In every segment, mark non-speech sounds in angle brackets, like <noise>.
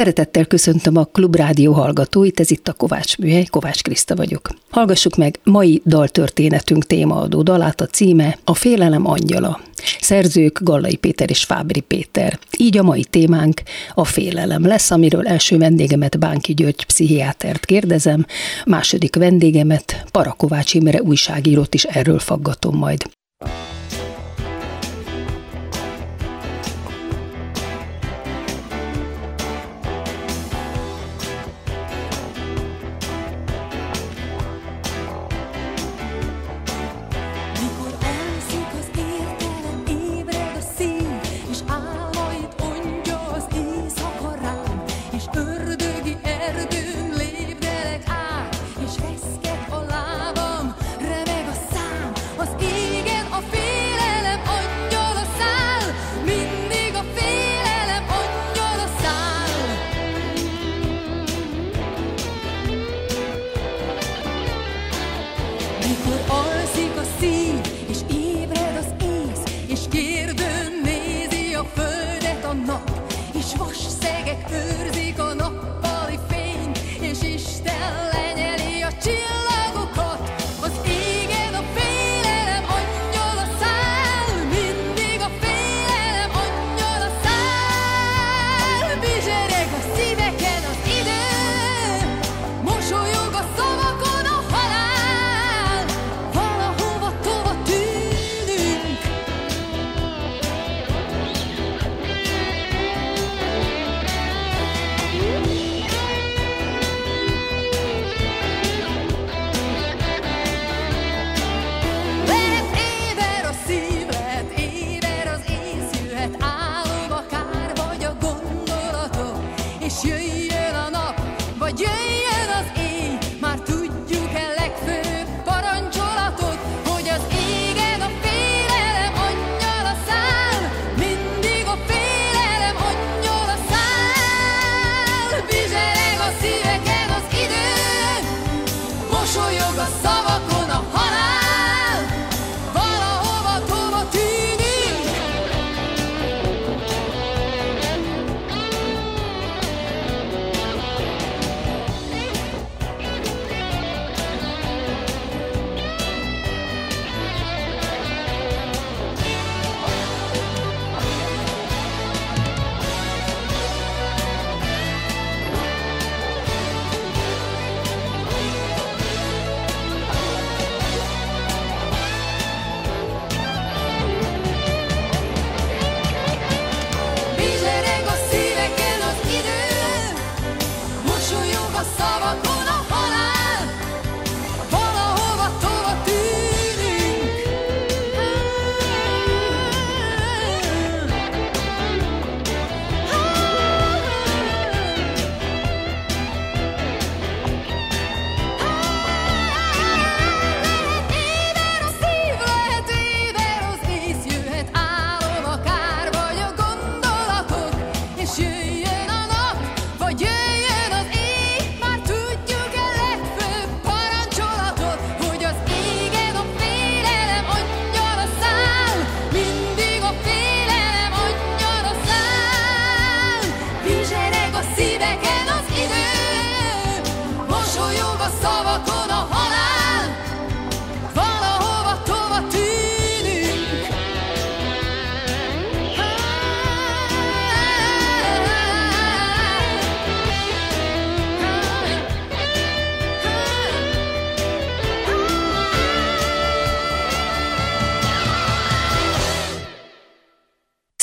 Szeretettel köszöntöm a Klubrádió hallgatóit, ez itt a Kovács Műhely, Kovács Kriszta vagyok. Hallgassuk meg mai daltörténetünk témaadó dalát, a címe A félelem angyala. Szerzők Gallai Péter és Fábri Péter. Így a mai témánk a félelem lesz, amiről első vendégemet Bánki György pszichiátert kérdezem, második vendégemet Parakovács Imre újságírót is erről faggatom majd.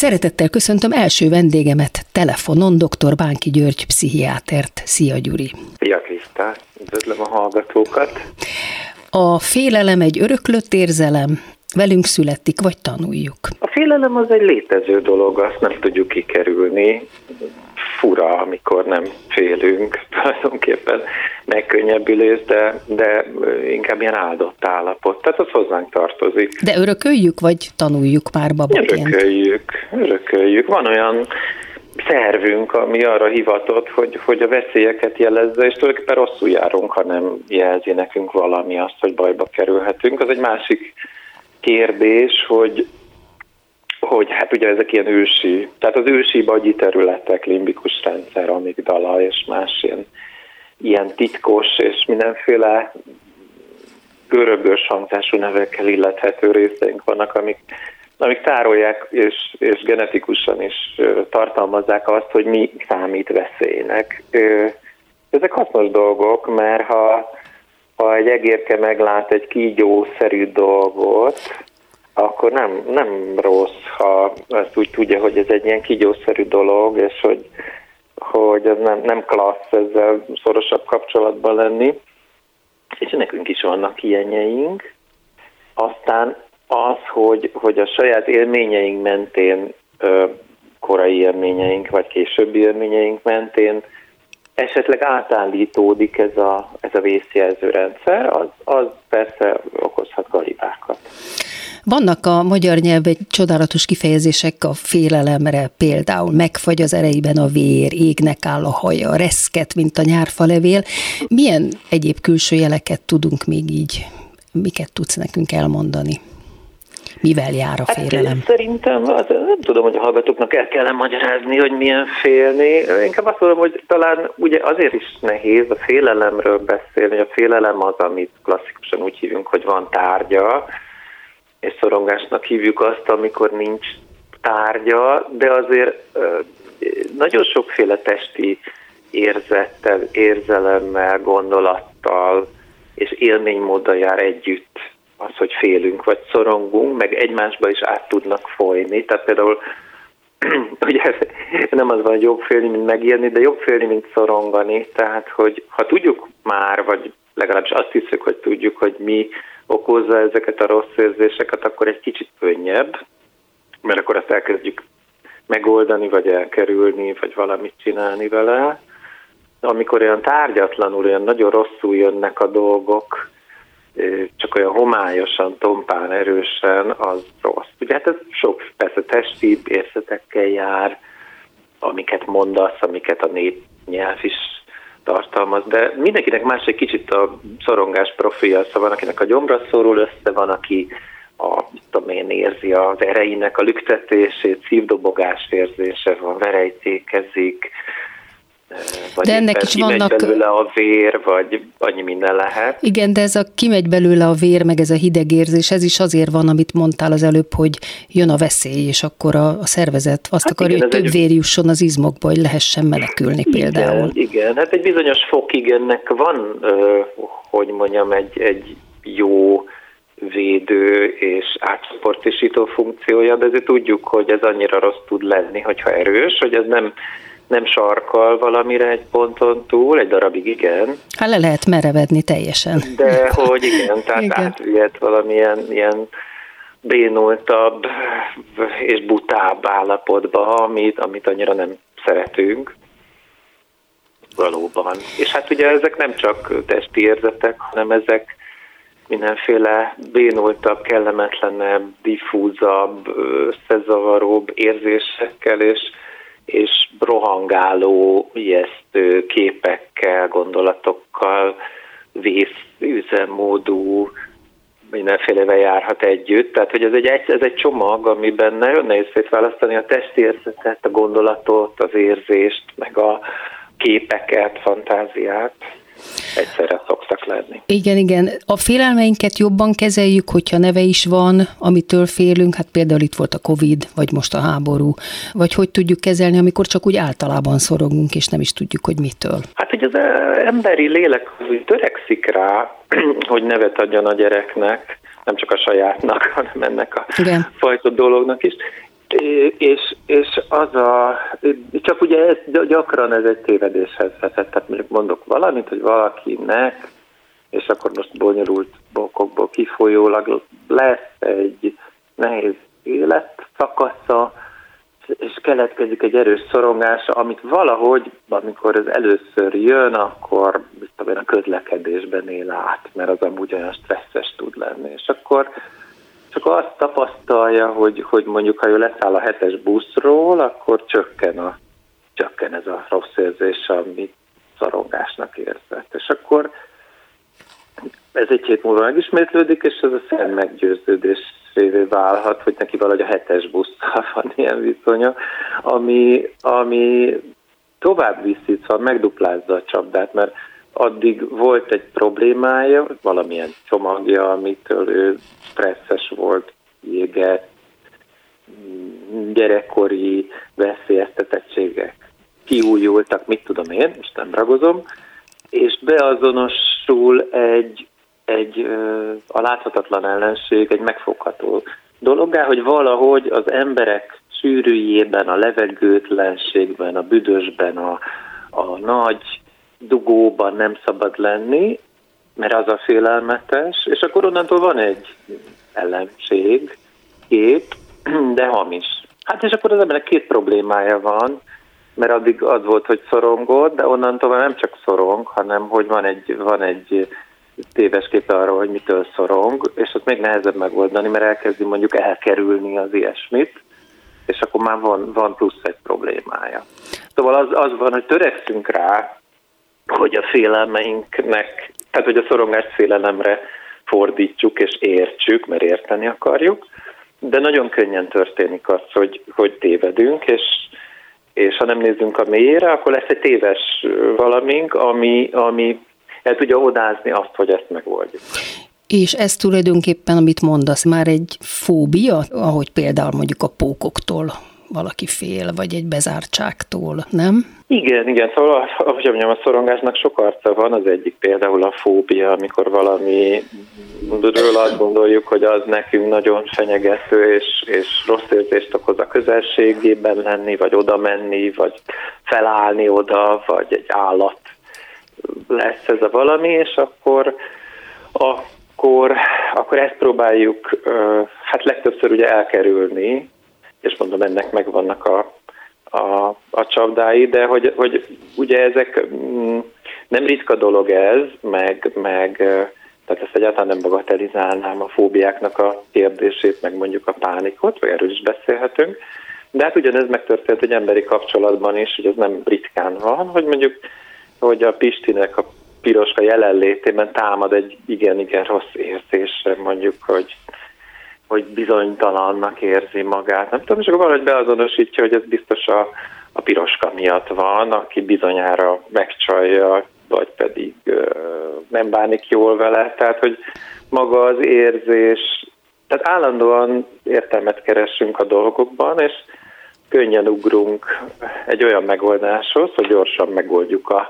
Szeretettel köszöntöm első vendégemet telefonon, dr. Bánki György pszichiátert. Szia Gyuri! Szia Kriszta, üdvözlöm a hallgatókat! A félelem egy öröklött érzelem, velünk születik, vagy tanuljuk? A félelem az egy létező dolog, azt nem tudjuk kikerülni fura, amikor nem félünk, <laughs> tulajdonképpen megkönnyebbülés, de, de inkább ilyen áldott állapot. Tehát az hozzánk tartozik. De örököljük, vagy tanuljuk már babaként? Örököljük, örököljük. Van olyan szervünk, ami arra hivatott, hogy, hogy a veszélyeket jelezze, és tulajdonképpen rosszul járunk, ha nem jelzi nekünk valami azt, hogy bajba kerülhetünk. Az egy másik kérdés, hogy hogy hát ugye ezek ilyen ősi, tehát az ősi bagyi területek, limbikus rendszer, amigdala és más ilyen, ilyen titkos és mindenféle görögös hangzású nevekkel illethető részeink vannak, amik, amik tárolják és, és genetikusan is tartalmazzák azt, hogy mi számít veszélynek. Ezek hasznos dolgok, mert ha, ha egy egérke meglát egy kígyószerű dolgot, akkor nem, nem rossz, ha ezt úgy tudja, hogy ez egy ilyen kígyószerű dolog, és hogy, hogy ez nem, nem klassz ezzel szorosabb kapcsolatban lenni. És nekünk is vannak ilyenjeink. Aztán az, hogy, hogy a saját élményeink mentén, korai élményeink, vagy későbbi élményeink mentén esetleg átállítódik ez a, ez a vészjelző rendszer, az, az persze okozhat galibákat. Vannak a magyar nyelvben csodálatos kifejezések a félelemre, például megfagy az erejében a vér, égnek áll a haja, reszket, mint a nyárfalevél. Milyen egyéb külső jeleket tudunk még így, miket tudsz nekünk elmondani? Mivel jár a hát félelem? Hát, szerintem az, nem tudom, hogy a hallgatóknak el kellene magyarázni, hogy milyen félni. Inkább azt mondom, hogy talán ugye azért is nehéz a félelemről beszélni. A félelem az, amit klasszikusan úgy hívunk, hogy van tárgya, és szorongásnak hívjuk azt, amikor nincs tárgya, de azért nagyon sokféle testi érzettel, érzelemmel, gondolattal és élménymóddal jár együtt az, hogy félünk vagy szorongunk, meg egymásba is át tudnak folyni. Tehát például <clears throat> ugye nem az van, hogy jobb félni, mint megélni, de jobb félni, mint szorongani. Tehát, hogy ha tudjuk már, vagy legalábbis azt hiszük, hogy tudjuk, hogy mi okozza ezeket a rossz érzéseket, akkor egy kicsit könnyebb, mert akkor azt elkezdjük megoldani, vagy elkerülni, vagy valamit csinálni vele. Amikor olyan tárgyatlanul, olyan nagyon rosszul jönnek a dolgok, csak olyan homályosan, tompán, erősen, az rossz. Ugye hát ez sok persze testi érzetekkel jár, amiket mondasz, amiket a nép nyelv is tartalmaz, de mindenkinek más egy kicsit a szorongás profilja, szóval akinek a gyomra szorul össze, van, aki a, tudom én, érzi az ereinek a lüktetését, szívdobogás érzése van, verejtékezik, vagy de ennek is vannak... belőle a vér, vagy annyi minden lehet. Igen, de ez a kimegy belőle a vér, meg ez a hideg érzés, ez is azért van, amit mondtál az előbb, hogy jön a veszély, és akkor a, a szervezet azt hát akarja, igen, hogy több egy... vér jusson az izmokba, hogy lehessen menekülni igen, például. Igen, hát egy bizonyos fokig ennek van, hogy mondjam, egy, egy jó védő és átcsoportosító funkciója, de azért tudjuk, hogy ez annyira rossz tud lenni, hogyha erős, hogy ez nem nem sarkal valamire egy ponton túl, egy darabig igen. Hát le lehet merevedni teljesen. De hogy igen, tehát igen. átvihet valamilyen ilyen bénultabb és butább állapotba, amit, amit annyira nem szeretünk. Valóban. És hát ugye ezek nem csak testi érzetek, hanem ezek mindenféle bénultabb, kellemetlenebb, diffúzabb, összezavaróbb érzésekkel és és rohangáló, ijesztő képekkel, gondolatokkal, üzemmódú, mindenfélevel járhat együtt. Tehát, hogy ez egy, ez egy csomag, amiben nagyon nehéz szétválasztani a testi érzetet, a gondolatot, az érzést, meg a képeket, fantáziát egyszerre szoktak lenni. Igen, igen. A félelmeinket jobban kezeljük, hogyha neve is van, amitől félünk, hát például itt volt a Covid, vagy most a háború, vagy hogy tudjuk kezelni, amikor csak úgy általában szorongunk, és nem is tudjuk, hogy mitől. Hát, hogy az emberi lélek törekszik rá, <clears throat> hogy nevet adjon a gyereknek, nem csak a sajátnak, <laughs> hanem ennek a Igen. fajta dolognak is. És, és az a, csak ugye ez, gyakran ez egy tévedéshez vezet, tehát mondjuk mondok valamit, hogy valakinek, és akkor most bonyolult bokokból kifolyólag lesz egy nehéz életszakasza, és keletkezik egy erős szorongása, amit valahogy, amikor ez először jön, akkor biztos a közlekedésben él át, mert az amúgy olyan stresszes tud lenni. És akkor csak azt tapasztalja, hogy, hogy mondjuk ha ő leszáll a hetes buszról, akkor csökken a csökken ez a rossz érzés, amit szorongásnak érzett. És akkor ez egy hét múlva megismétlődik, és ez a szent meggyőződésévé válhat, hogy neki valahogy a hetes busszal <laughs> van ilyen viszonya, ami, ami tovább viszi, szóval megduplázza a csapdát, mert addig volt egy problémája, valamilyen csomagja, amitől ő stresszes volt, jégett, gyerekkori veszélyeztetettségek kiújultak, mit tudom én, most nem ragozom, és beazonosul egy, egy a láthatatlan ellenség, egy megfogható dologgá, hogy valahogy az emberek sűrűjében, a levegőtlenségben, a büdösben, a, a nagy dugóban nem szabad lenni, mert az a félelmetes, és akkor onnantól van egy ellenség, kép, <clears throat> de hamis. Hát és akkor az embernek két problémája van, mert addig az volt, hogy szorongott, de onnantól nem csak szorong, hanem hogy van egy, van egy téves képe arról, hogy mitől szorong, és azt még nehezebb megoldani, mert elkezdi mondjuk elkerülni az ilyesmit, és akkor már van, van plusz egy problémája. Szóval az, az van, hogy törekszünk rá, hogy a félelmeinknek, tehát hogy a szorongást félelemre fordítsuk és értsük, mert érteni akarjuk, de nagyon könnyen történik az, hogy, hogy tévedünk, és, és ha nem nézzünk a mélyére, akkor lesz egy téves valamink, ami, ami el tudja odázni azt, hogy ezt megoldjuk. És ez tulajdonképpen, amit mondasz, már egy fóbia, ahogy például mondjuk a pókoktól valaki fél, vagy egy bezártságtól, nem? Igen, igen, szóval ahogy mondjam, a szorongásnak sok arca van, az egyik például a fóbia, amikor valami ről azt gondoljuk, hogy az nekünk nagyon fenyegető, és, és rossz érzést okoz a közelségében lenni, vagy oda menni, vagy felállni oda, vagy egy állat lesz ez a valami, és akkor, akkor, akkor ezt próbáljuk hát legtöbbször ugye elkerülni, és mondom, ennek megvannak a, a, a csapdái, de hogy, hogy ugye ezek mm, nem ritka dolog ez, meg, meg tehát ezt egyáltalán nem bagatelizálnám a fóbiáknak a kérdését, meg mondjuk a pánikot, vagy erről is beszélhetünk. De hát ugyanez megtörtént egy emberi kapcsolatban is, hogy ez nem ritkán van, hogy mondjuk, hogy a Pistinek a piroska jelenlétében támad egy igen-igen rossz érzésre, mondjuk, hogy hogy bizonytalannak érzi magát. Nem tudom, és akkor valahogy beazonosítja, hogy ez biztos a, a piroska miatt van, aki bizonyára megcsalja, vagy pedig ö, nem bánik jól vele. Tehát, hogy maga az érzés, tehát állandóan értelmet keresünk a dolgokban, és könnyen ugrunk egy olyan megoldáshoz, hogy gyorsan megoldjuk a,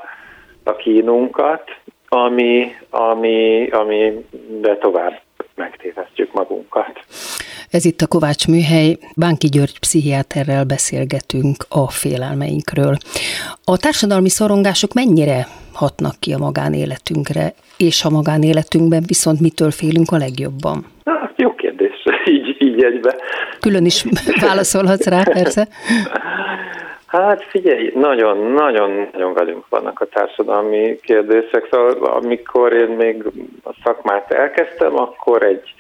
a kínunkat, ami, ami, ami be tovább megtévesztjük magunkat. Ez itt a Kovács Műhely, Bánki György pszichiáterrel beszélgetünk a félelmeinkről. A társadalmi szorongások mennyire hatnak ki a magánéletünkre, és a magánéletünkben viszont mitől félünk a legjobban? Na, jó kérdés, <laughs> így, így egybe. Külön is válaszolhatsz rá, persze. <laughs> Hát figyelj, nagyon-nagyon-nagyon velünk vannak a társadalmi kérdések. Szóval amikor én még a szakmát elkezdtem, akkor egy,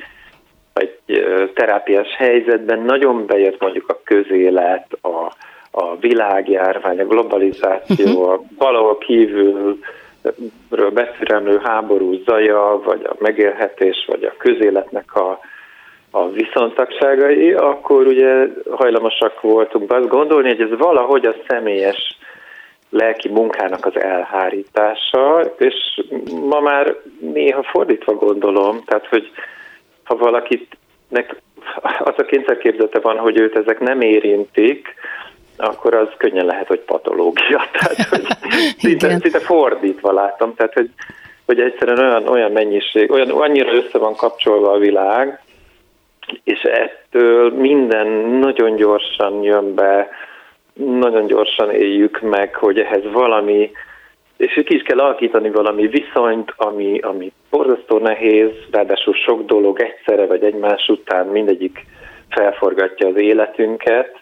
egy terápiás helyzetben nagyon bejött mondjuk a közélet, a, a világjárvány, a globalizáció, uh-huh. a valahol kívül beszélemlő háború zaja, vagy a megélhetés, vagy a közéletnek a a viszontagságai, akkor ugye hajlamosak voltunk azt gondolni, hogy ez valahogy a személyes lelki munkának az elhárítása, és ma már néha fordítva gondolom, tehát hogy ha valakit az a kényszerképzete van, hogy őt ezek nem érintik, akkor az könnyen lehet, hogy patológia. <laughs> Tehát, hogy <laughs> szinte, szinte fordítva láttam, tehát, hogy, hogy egyszerűen olyan, olyan mennyiség, olyan, annyira össze van kapcsolva a világ, és ettől minden nagyon gyorsan jön be, nagyon gyorsan éljük meg, hogy ehhez valami, és ki is kell alakítani valami viszonyt, ami, ami borzasztó nehéz, ráadásul sok dolog egyszerre vagy egymás után mindegyik felforgatja az életünket.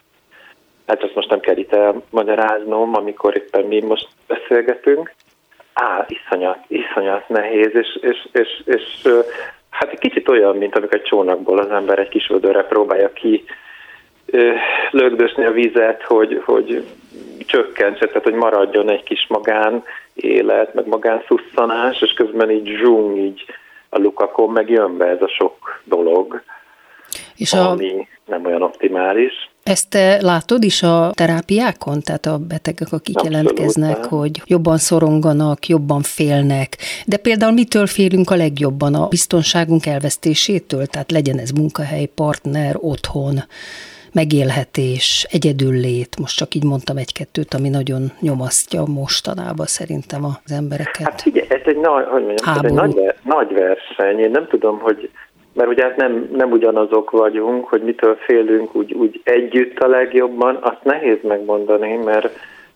Hát ezt most nem kell itt elmagyaráznom, amikor éppen mi most beszélgetünk. Á, iszonyat, iszonyat nehéz, és, és, és, és, Hát egy kicsit olyan, mint amikor egy csónakból az ember egy kis vödörre próbálja ki lögdösni a vizet, hogy, hogy csökkentse, tehát hogy maradjon egy kis magán élet, meg magán szusszanás, és közben így zsung, így a lukakon meg jön be ez a sok dolog, és ami a... nem olyan optimális. Ezt te látod is a terápiákon? Tehát a betegek, akik Abszolút, jelentkeznek, nem. hogy jobban szoronganak, jobban félnek. De például mitől félünk a legjobban? A biztonságunk elvesztésétől? Tehát legyen ez munkahely, partner, otthon, megélhetés, egyedüllét. Most csak így mondtam egy-kettőt, ami nagyon nyomasztja mostanában szerintem az embereket. Hát figyelj, ez egy, nagy, hogy mondjam, ez egy nagy, nagy verseny. Én nem tudom, hogy mert ugye hát nem, nem ugyanazok vagyunk, hogy mitől félünk úgy, úgy együtt a legjobban, azt nehéz megmondani, mert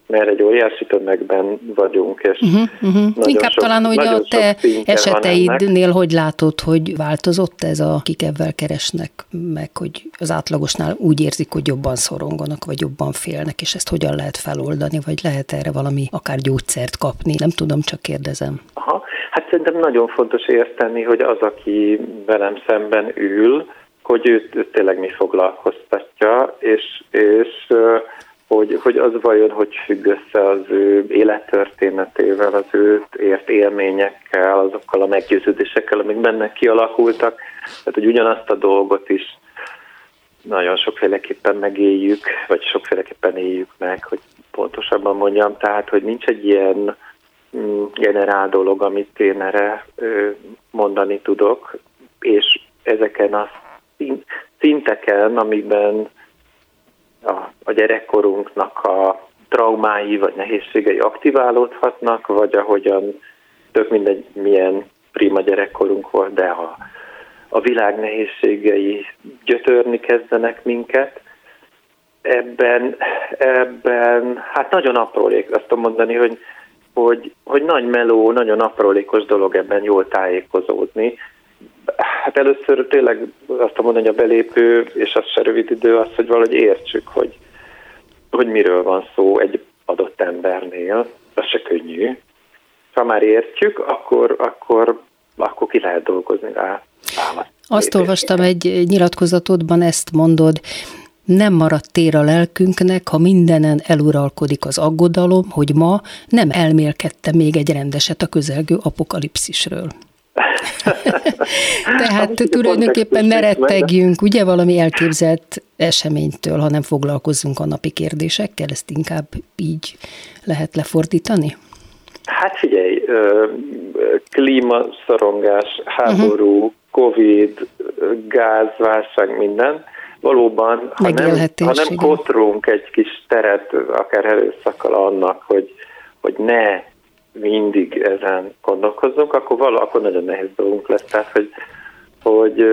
mert egy óriási tömegben vagyunk, és uh-huh, uh-huh. Inkább sok, talán, hogy a te eseteidnél hogy látod, hogy változott ez, a, akik ebben keresnek meg, hogy az átlagosnál úgy érzik, hogy jobban szoronganak, vagy jobban félnek, és ezt hogyan lehet feloldani, vagy lehet erre valami akár gyógyszert kapni? Nem tudom, csak kérdezem. Aha. Hát szerintem nagyon fontos érteni, hogy az, aki velem szemben ül, hogy őt, őt tényleg mi foglalkoztatja, és, és hogy, hogy az vajon hogy függ össze az ő élettörténetével, az őt ért élményekkel, azokkal a meggyőződésekkel, amik benne kialakultak. Tehát, hogy ugyanazt a dolgot is nagyon sokféleképpen megéljük, vagy sokféleképpen éljük meg, hogy pontosabban mondjam. Tehát, hogy nincs egy ilyen generál dolog, amit én erre mondani tudok, és ezeken a szinteken, amiben a, gyerekkorunknak a traumái vagy nehézségei aktiválódhatnak, vagy ahogyan tök mindegy milyen prima gyerekkorunk volt, de a, a világ nehézségei gyötörni kezdenek minket. Ebben, ebben hát nagyon aprólék, azt tudom mondani, hogy, hogy, hogy nagy meló, nagyon aprólékos dolog ebben jól tájékozódni, Hát először tényleg azt mondani, hogy a belépő, és az se rövid idő, az, hogy valahogy értsük, hogy, hogy miről van szó egy adott embernél, az se könnyű. Ha már értjük, akkor, akkor, akkor ki lehet dolgozni rá. Azt olvastam egy nyilatkozatodban, ezt mondod, nem maradt tér a lelkünknek, ha mindenen eluralkodik az aggodalom, hogy ma nem elmélkedte még egy rendeset a közelgő apokalipszisről. <laughs> Tehát tulajdonképpen ne rettegjünk, ugye valami elképzelt eseménytől, hanem foglalkozzunk a napi kérdésekkel, ezt inkább így lehet lefordítani? Hát figyelj, klímaszorongás, háború, uh-huh. Covid, gázválság, minden. Valóban, ha nem, ha nem kotrunk egy kis teret, akár erőszakkal annak, hogy, hogy ne mindig ezen gondolkozzunk, akkor való, akkor nagyon nehéz dolgunk lesz. Tehát, hogy, hogy,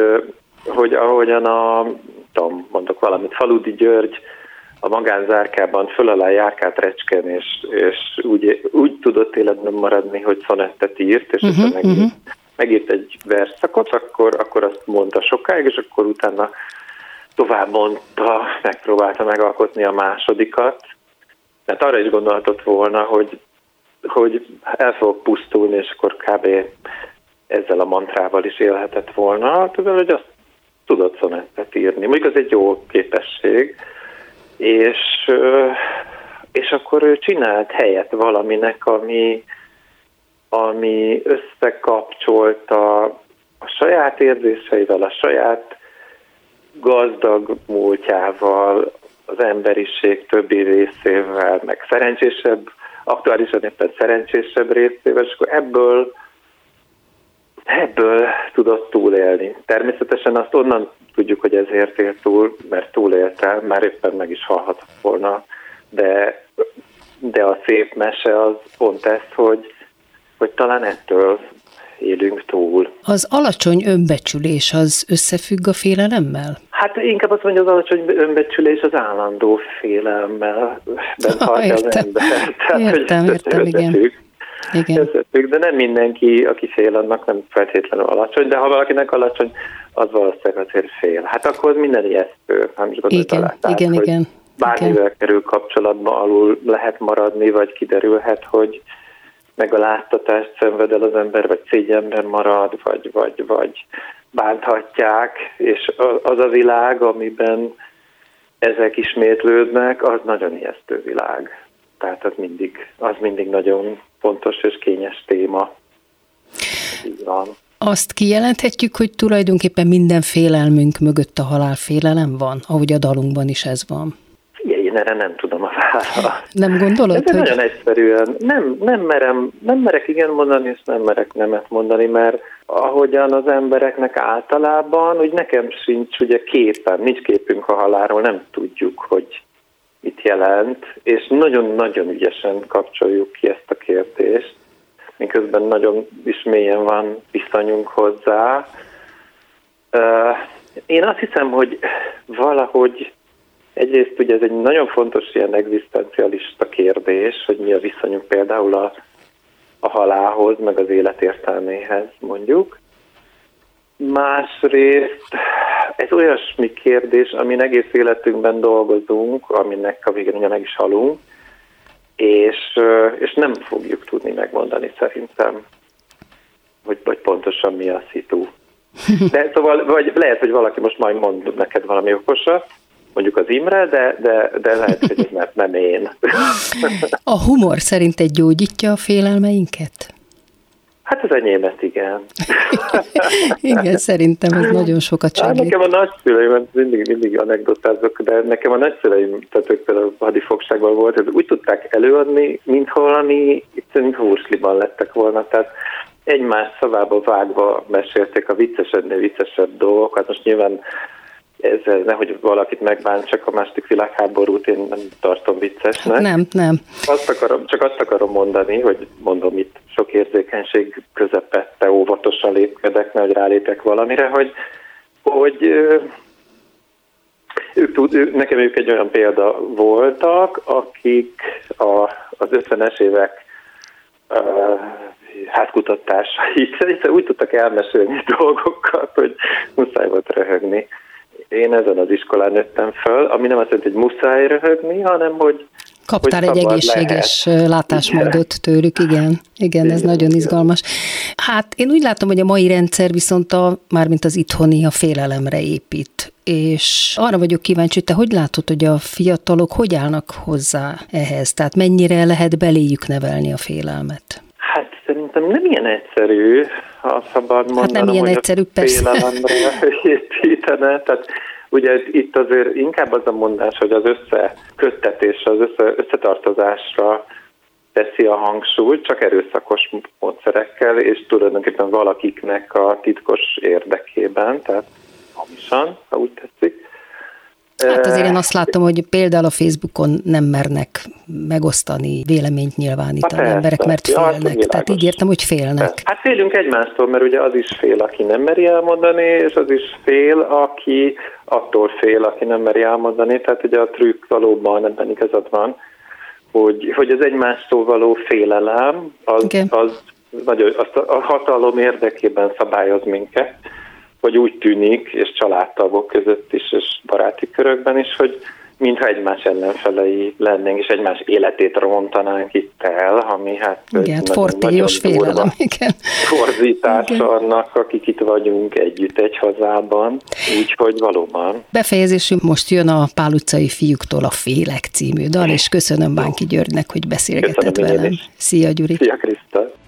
hogy ahogyan a, tudom, mondok valamit, Faludi György a magánzárkában föl alá járkát recsken, és, és úgy, úgy tudott életben maradni, hogy szonettet írt, és uh-huh, megírt, uh-huh. megírt egy verszakot, akkor, akkor azt mondta sokáig, és akkor utána tovább mondta, megpróbálta megalkotni a másodikat, mert arra is gondolhatott volna, hogy hogy el fogok pusztulni, és akkor kb. ezzel a mantrával is élhetett volna, tudod, hogy azt tudod szonettet írni. Mondjuk az egy jó képesség, és, és akkor ő csinált helyet valaminek, ami, ami összekapcsolta a saját érzéseivel, a saját gazdag múltjával, az emberiség többi részével, meg szerencsésebb aktuálisan éppen szerencsésebb részével, és akkor ebből ebből tudott túlélni. Természetesen azt onnan tudjuk, hogy ezért élt túl, mert túlélte, már éppen meg is halhatott volna, de, de a szép mese az pont ez, hogy, hogy talán ettől élünk túl. Az alacsony önbecsülés az összefügg a félelemmel? Hát inkább azt mondja, az alacsony önbecsülés az állandó félelemmel bent ah, az ember. Tehát, értem, hogy értem, igen. Igen. Összefügg, de nem mindenki, aki fél, annak nem feltétlenül alacsony, de ha valakinek alacsony, az valószínűleg azért fél. Hát akkor az minden ijesztő, nem is igen, igen, igen. Bármivel igen. kerül kapcsolatba alul lehet maradni, vagy kiderülhet, hogy megaláztatást szenved el az ember, vagy szégyenben marad, vagy, vagy, vagy bánthatják, és az a világ, amiben ezek ismétlődnek, az nagyon ijesztő világ. Tehát az mindig, az mindig nagyon fontos és kényes téma. Így van. Azt kijelenthetjük, hogy tulajdonképpen minden félelmünk mögött a halálfélelem van, ahogy a dalunkban is ez van. Én erre nem tudom a választ. Nem gondolod, Ez hogy... nagyon egyszerűen. Nem, nem, merem, nem merek igen mondani, és nem merek nemet mondani, mert ahogyan az embereknek általában, hogy nekem sincs ugye képen, nincs képünk a halálról, nem tudjuk, hogy mit jelent, és nagyon-nagyon ügyesen kapcsoljuk ki ezt a kérdést, miközben nagyon is mélyen van viszonyunk hozzá. Én azt hiszem, hogy valahogy egyrészt ugye ez egy nagyon fontos ilyen egzisztencialista kérdés, hogy mi a viszonyunk például a, a halálhoz, meg az élet értelméhez mondjuk. Másrészt ez olyasmi kérdés, amin egész életünkben dolgozunk, aminek a végén ugye meg is halunk, és, és nem fogjuk tudni megmondani szerintem, hogy, hogy pontosan mi a szitu. De szóval, vagy lehet, hogy valaki most majd mond neked valami okosat, mondjuk az Imre, de, de, de lehet, hogy ez nem, nem én. A humor szerint egy gyógyítja a félelmeinket? Hát az enyémet, igen. <laughs> igen, szerintem ez nagyon sokat hát segít. Hát nekem a nagyszüleim, mindig, mindig anekdotázok, de nekem a nagyszüleim, tehát ők például hadifogságban volt, hogy úgy tudták előadni, mintha valami, mint húsliban lettek volna, tehát egymás szavába vágva mesélték a viccesednél viccesebb dolgokat. Most nyilván ez nehogy valakit megbántsak a második világháborút, én nem tartom viccesnek. Nem, nem. Azt akarom, csak azt akarom mondani, hogy mondom itt sok érzékenység közepette óvatosan lépkedek, nehogy rálépek valamire, hogy, hogy ők, tud, ők, nekem ők egy olyan példa voltak, akik a, az 50-es évek uh, hátkutatásait <laughs> úgy tudtak elmesélni dolgokat, hogy muszáj volt röhögni én ezen az iskolán nőttem föl, ami nem azt jelenti, hogy muszáj röhögni, hanem hogy Kaptál hogy egy egészséges lehet. látásmódot tőlük, igen. Igen, ez igen, nagyon izgalmas. Hát én úgy látom, hogy a mai rendszer viszont a, mármint az itthoni a félelemre épít. És arra vagyok kíváncsi, hogy te hogy látod, hogy a fiatalok hogy állnak hozzá ehhez? Tehát mennyire lehet beléjük nevelni a félelmet? Hát szerintem nem ilyen egyszerű, ha szabad mondanom, hát nem ilyen hogy egyszerű, a félelemre <laughs> építene. Tehát ugye itt azért inkább az a mondás, hogy az összeköttetésre, az össze, összetartozásra teszi a hangsúlyt, csak erőszakos módszerekkel, és tulajdonképpen valakiknek a titkos érdekében, tehát hamisan, ha úgy tetszik. Hát azért én azt látom, hogy például a Facebookon nem mernek megosztani, véleményt nyilvánítani hát emberek, mert félnek. Ja, Tehát így értem, hogy félnek. Hát félünk egymástól, mert ugye az is fél, aki nem meri elmondani, és az is fél, aki attól fél, aki nem meri elmondani. Tehát ugye a trükk valóban ebben igazad van, hogy, hogy az egymástól való félelem, az, okay. az nagyon, azt a hatalom érdekében szabályoz minket hogy úgy tűnik, és családtagok között is, és baráti körökben is, hogy mintha egymás ellenfelei lennénk, és egymás életét rontanánk itt el, ami hát igen, fortélyos félelem, igen. Forzítás igen. annak, akik itt vagyunk együtt egy hazában, úgyhogy valóban. Befejezésünk most jön a Pál utcai fiúktól a Félek című dal, és köszönöm Bánki Györgynek, hogy beszélgetett köszönöm velem. Szia Gyuri! Szia Kriszta!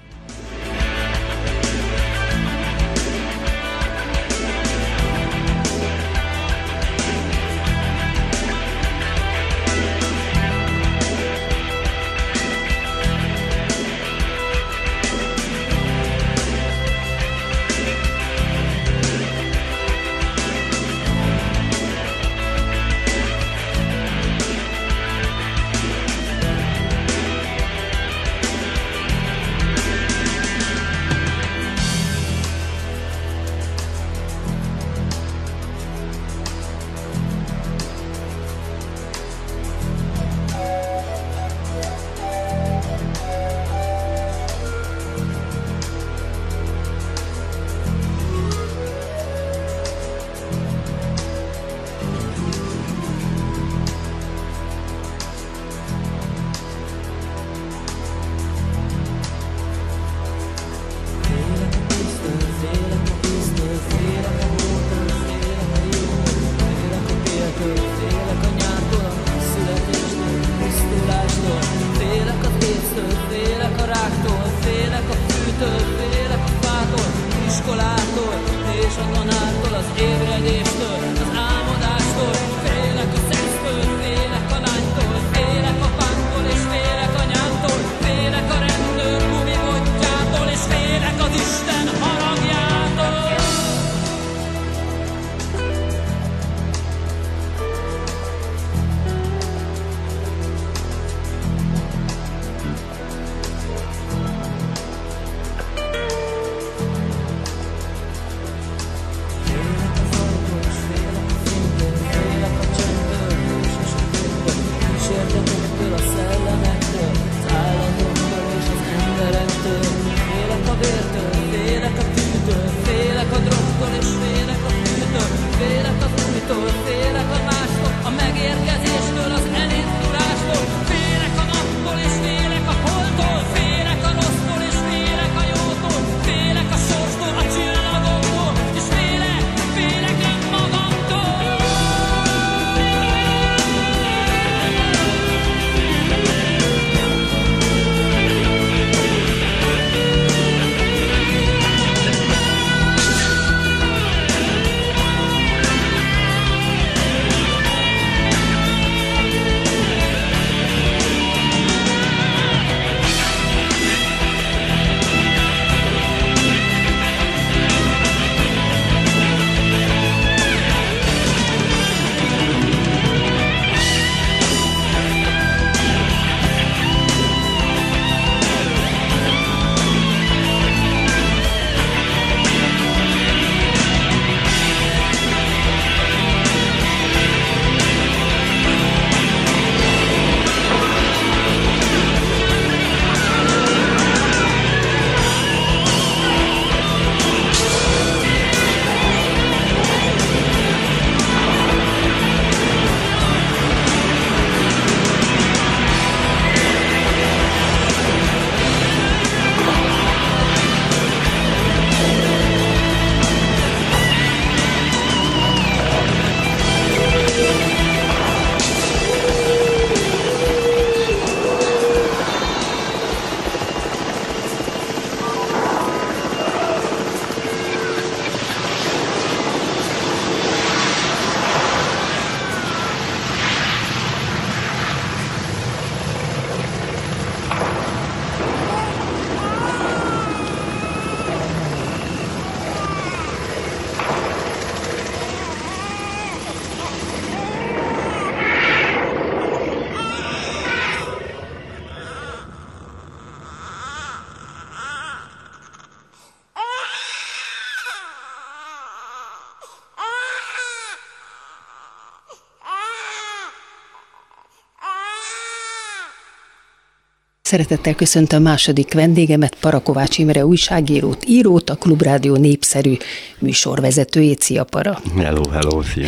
Szeretettel köszöntöm második vendégemet, Parakovács Imre újságírót, írót, a Klubrádió népszerű műsorvezetőjét. Szia, Para! Hello, hello, szia!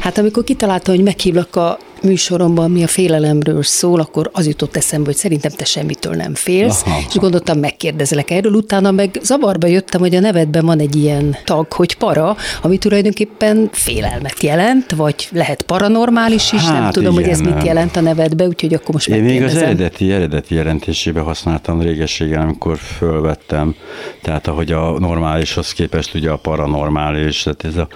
Hát amikor kitaláltam, hogy meghívlak a műsoromban, mi a félelemről szól, akkor az jutott eszembe, hogy szerintem te semmitől nem félsz, Aha. és gondoltam, megkérdezelek erről, utána meg zavarba jöttem, hogy a nevedben van egy ilyen tag, hogy para, ami tulajdonképpen félelmet jelent, vagy lehet paranormális is, hát nem tudom, igen, hogy ez mit jelent a nevedbe, úgyhogy akkor most Én még az eredeti, eredeti jelentésébe használtam régességen, amikor fölvettem, tehát ahogy a normálishoz képest ugye a paranormális, tehát ez, a,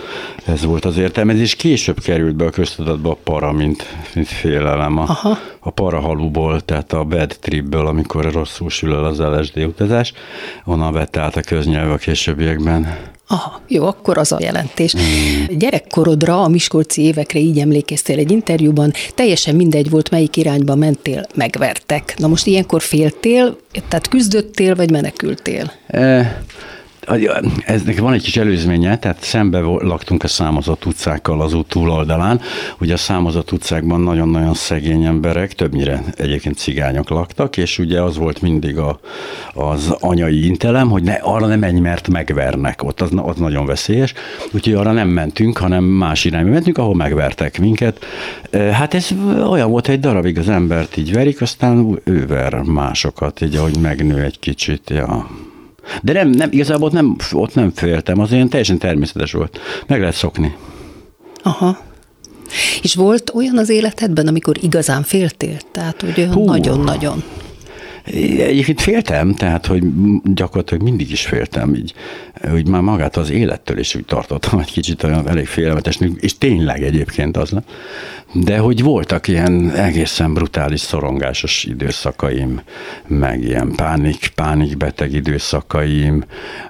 ez volt az értelme, és később került be a köztudatba a para, mint félelem a, Aha. a parahaluból, tehát a bad tripből, amikor rosszul sül el az LSD utazás, onnan vette át a köznyelv a későbbiekben. Aha, jó, akkor az a jelentés. Mm. Gyerekkorodra, a Miskolci évekre így emlékeztél egy interjúban, teljesen mindegy volt, melyik irányba mentél, megvertek. Na most ilyenkor féltél, tehát küzdöttél, vagy menekültél? E, eznek van egy kis előzménye, tehát szembe laktunk a számozott utcákkal az út túloldalán. Ugye a számozott utcákban nagyon-nagyon szegény emberek, többnyire egyébként cigányok laktak, és ugye az volt mindig a, az anyai intelem, hogy ne, arra nem menj, mert megvernek, ott az, az nagyon veszélyes. Úgyhogy arra nem mentünk, hanem más irányba mentünk, ahol megvertek minket. Hát ez olyan volt, egy darabig az embert így verik, aztán ő ver másokat, így ahogy megnő egy kicsit. Ja. De nem, nem, igazából ott nem, ott nem féltem, az olyan teljesen természetes volt. Meg lehet szokni. Aha. És volt olyan az életedben, amikor igazán féltél? Tehát, hogy nagyon-nagyon. Egyébként féltem, tehát, hogy gyakorlatilag mindig is féltem, így, hogy már magát az élettől is úgy tartottam egy kicsit olyan elég félelmetes, és tényleg egyébként az lett. De hogy voltak ilyen egészen brutális szorongásos időszakaim, meg ilyen pánik, pánikbeteg időszakaim,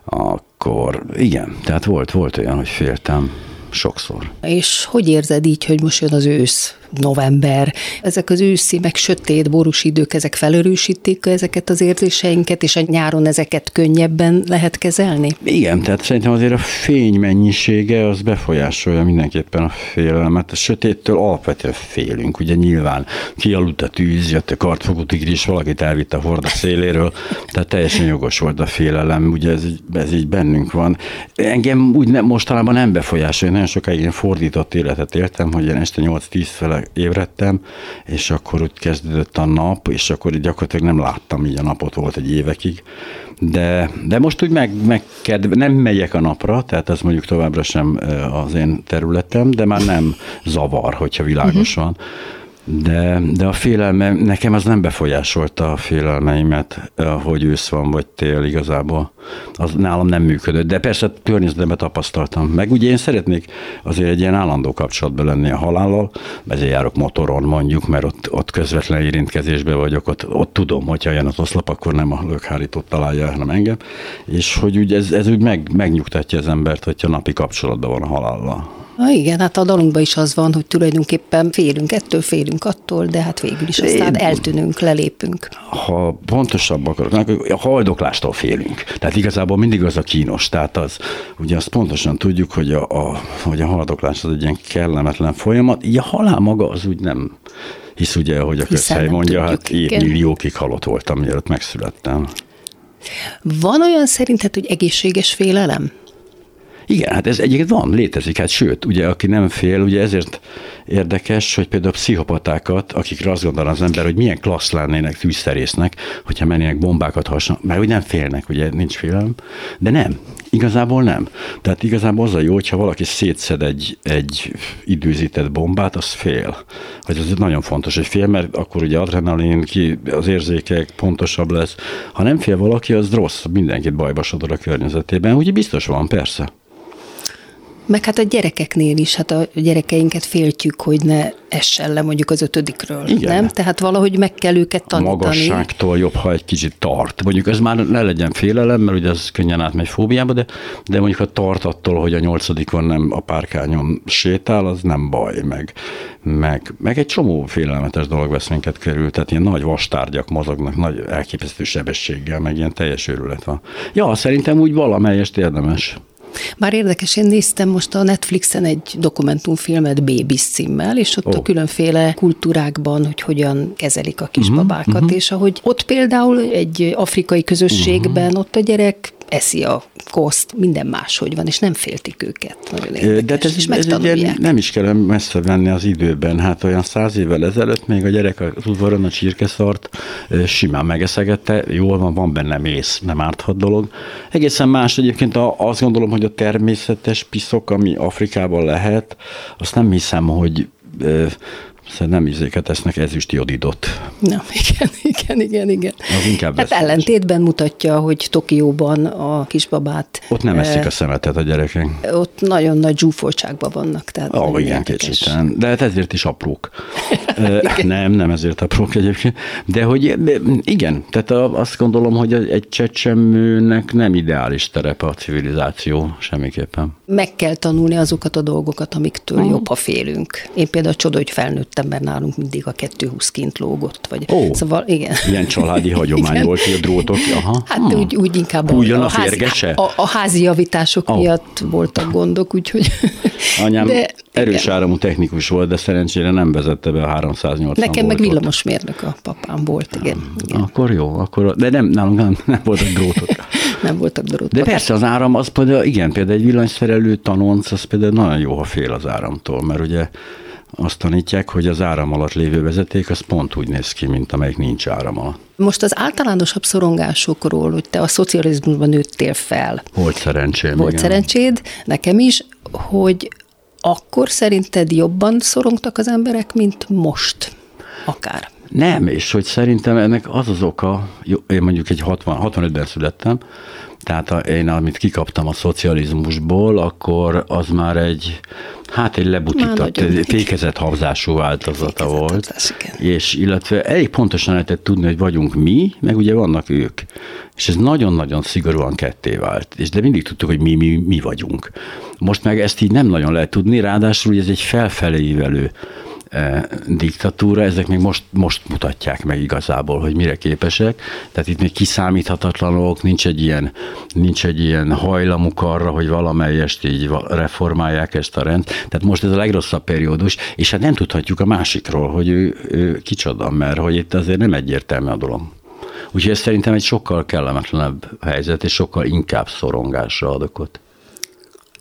akkor igen, tehát volt, volt olyan, hogy féltem sokszor. És hogy érzed így, hogy most jön az ősz? November, ezek az őszi, meg sötét, borús idők, ezek felerősítik ezeket az érzéseinket, és a nyáron ezeket könnyebben lehet kezelni? Igen, tehát szerintem azért a fény mennyisége az befolyásolja mindenképpen a félelmet. A sötéttől alapvetően félünk, ugye nyilván kialudt a tűz, jött a kartfogó tigris, valakit elvitt a horda széléről, tehát teljesen jogos volt a félelem, ugye ez, ez így bennünk van. Engem úgy nem, mostanában nem befolyásolja, nagyon sokáig én fordított életet éltem, hogy én este 8-10 fele ébredtem, és akkor úgy kezdődött a nap, és akkor gyakorlatilag nem láttam így a napot, volt egy évekig. De, de most úgy meg, meg nem megyek a napra, tehát ez mondjuk továbbra sem az én területem, de már nem zavar, hogyha világos uh-huh. De, de a félelme, nekem az nem befolyásolta a félelmeimet, hogy ősz van vagy tél igazából. Az nálam nem működött, de persze környezetemben tapasztaltam. Meg ugye én szeretnék azért egy ilyen állandó kapcsolatban lenni a halállal, ezért járok motoron mondjuk, mert ott, ott közvetlen érintkezésben vagyok, ott, ott tudom, hogyha jön az oszlop, akkor nem a lökhárítót találja, hanem engem, és hogy úgy ez, ez úgy meg, megnyugtatja az embert, hogyha napi kapcsolatban van a halállal. Na igen, hát a dalunkban is az van, hogy tulajdonképpen félünk ettől, félünk attól, de hát végül is aztán eltűnünk, lelépünk. Ha pontosabb akarok, a haldoklástól félünk. Tehát igazából mindig az a kínos. Tehát az, ugye azt pontosan tudjuk, hogy a, a, hogy a haldoklás az egy ilyen kellemetlen folyamat. Így a halál maga az úgy nem, hisz ugye, hogy a közhely mondja, tudjuk, hát évmilliókig halott voltam, mielőtt megszülettem. Van olyan szerinted, hogy egészséges félelem? Igen, hát ez egyébként van, létezik, hát sőt, ugye aki nem fél, ugye ezért érdekes, hogy például pszichopatákat, akikre azt gondol az ember, hogy milyen klassz lennének tűzszerésznek, hogyha mennének bombákat hasonló, mert hogy nem félnek, ugye nincs félelem, de nem, igazából nem. Tehát igazából az a jó, hogyha valaki szétszed egy, egy időzített bombát, az fél. Hogy ez nagyon fontos, hogy fél, mert akkor ugye adrenalin, ki, az érzékek pontosabb lesz. Ha nem fél valaki, az rossz, mindenkit bajba sodor a környezetében. Ugye biztos van, persze. Meg hát a gyerekeknél is, hát a gyerekeinket féltjük, hogy ne essen le mondjuk az ötödikről, Igen. nem? Tehát valahogy meg kell őket tanítani. A magasságtól jobb, ha egy kicsit tart. Mondjuk ez már ne legyen félelem, mert ugye ez könnyen átmegy fóbiába, de, de mondjuk ha tart attól, hogy a nyolcadikon nem a párkányon sétál, az nem baj, meg, meg, meg egy csomó félelmetes dolog vesz minket körül, tehát ilyen nagy vastárgyak mozognak, nagy elképesztő sebességgel, meg ilyen teljes őrület van. Ja, szerintem úgy valamelyest érdemes. Már érdekes, én néztem most a Netflixen egy dokumentumfilmet Babies címmel, és ott oh. a különféle kultúrákban, hogy hogyan kezelik a kisbabákat, uh-huh, uh-huh. és ahogy ott például egy afrikai közösségben, uh-huh. ott a gyerek eszi a koszt, minden máshogy van, és nem féltik őket. Nagyon érdekes, De ez, és ez ugye nem is kell messze venni az időben. Hát olyan száz évvel ezelőtt még a gyerek az udvaron a csirkeszart simán megeszegette, jól van, van benne mész, nem árthat dolog. Egészen más egyébként azt gondolom, hogy a természetes piszok, ami Afrikában lehet, azt nem hiszem, hogy Szerintem nem izéket esznek ezüst jodidot. Na, igen, <laughs> igen, igen, igen. Az inkább hát ellentétben mutatja, hogy Tokióban a kisbabát... Ott nem eszik a szemetet a gyerekek. Ott nagyon nagy zsúfoltságban vannak. Tehát Ó, igen, kétségtelen. De hát ezért is aprók. <laughs> nem, nem ezért aprók egyébként. De hogy igen, tehát azt gondolom, hogy egy csecsemőnek nem ideális terepe a civilizáció semmiképpen. Meg kell tanulni azokat a dolgokat, amiktől uh-huh. jobb, ha félünk. Én például csoda, hogy felnőtt ember nálunk mindig a 220 kint lógott. Vagy, Ó, szóval igen. Ilyen családi <laughs> hagyomány igen. volt, hogy a drótok. Aha. Hát hmm. úgy, úgy inkább a, a, a, házi, a, a házi javítások oh. miatt voltak gondok, úgyhogy... Anyám de, erős igen. áramú technikus volt, de szerencsére nem vezette be a 380 Nekem meg villamosmérnök a papám volt, igen. igen. Akkor jó, akkor, de nem, nálunk nem, nem voltak drótok. <laughs> nem voltak drótok. De persze az áram, az például, igen, például egy villanyszerelő tanonc, az például nagyon jó, ha fél az áramtól, mert ugye azt tanítják, hogy az áram alatt lévő vezeték az pont úgy néz ki, mint amelyik nincs áram alatt. Most az általánosabb szorongásokról, hogy te a szocializmusban nőttél fel. Volt szerencsém. Volt igen. szerencséd, nekem is, hogy akkor szerinted jobban szorongtak az emberek, mint most? Akár. Nem, és hogy szerintem ennek az az oka, jó, én mondjuk egy 60, 65-ben születtem, tehát a, én, amit kikaptam a szocializmusból, akkor az már egy, hát egy lebutított, fékezett havzású változata volt. És illetve elég pontosan lehetett tudni, hogy vagyunk mi, meg ugye vannak ők. És ez nagyon-nagyon szigorúan ketté vált. És de mindig tudtuk, hogy mi, mi, mi vagyunk. Most meg ezt így nem nagyon lehet tudni, ráadásul ez egy felfelé ívelő E, diktatúra, ezek még most, most mutatják meg igazából, hogy mire képesek. Tehát itt még kiszámíthatatlanok, nincs egy ilyen, nincs egy ilyen hajlamuk arra, hogy valamelyest így reformálják ezt a rend. Tehát most ez a legrosszabb periódus, és hát nem tudhatjuk a másikról, hogy ő, ő kicsoda, mert hogy itt azért nem egyértelmű a dolog. Úgyhogy ez szerintem egy sokkal kellemetlenebb helyzet, és sokkal inkább szorongásra ad okot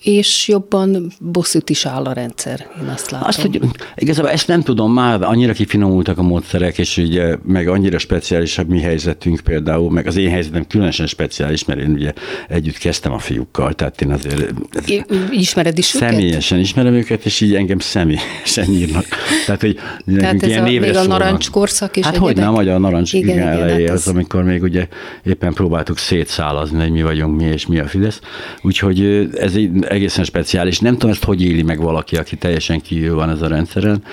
és jobban bosszút is áll a rendszer, én azt látom. Azt, hogy igazából ezt nem tudom már, annyira kifinomultak a módszerek, és ugye meg annyira speciális a mi helyzetünk például, meg az én helyzetem különösen speciális, mert én ugye együtt kezdtem a fiúkkal, tehát én azért... É, ismered is Személyesen őket? ismerem őket, és így engem személyesen <laughs> írnak. Tehát, hogy tehát ez ilyen a, még a narancs korszak is Hát hogy nem, a narancs igen, igen, elejé, hát az, az, amikor még ugye éppen próbáltuk szétszálazni, hogy mi vagyunk mi és mi a Fidesz. Úgyhogy ez egy egészen speciális. Nem tudom ezt, hogy éli meg valaki, aki teljesen kívül van ez a rendszeren.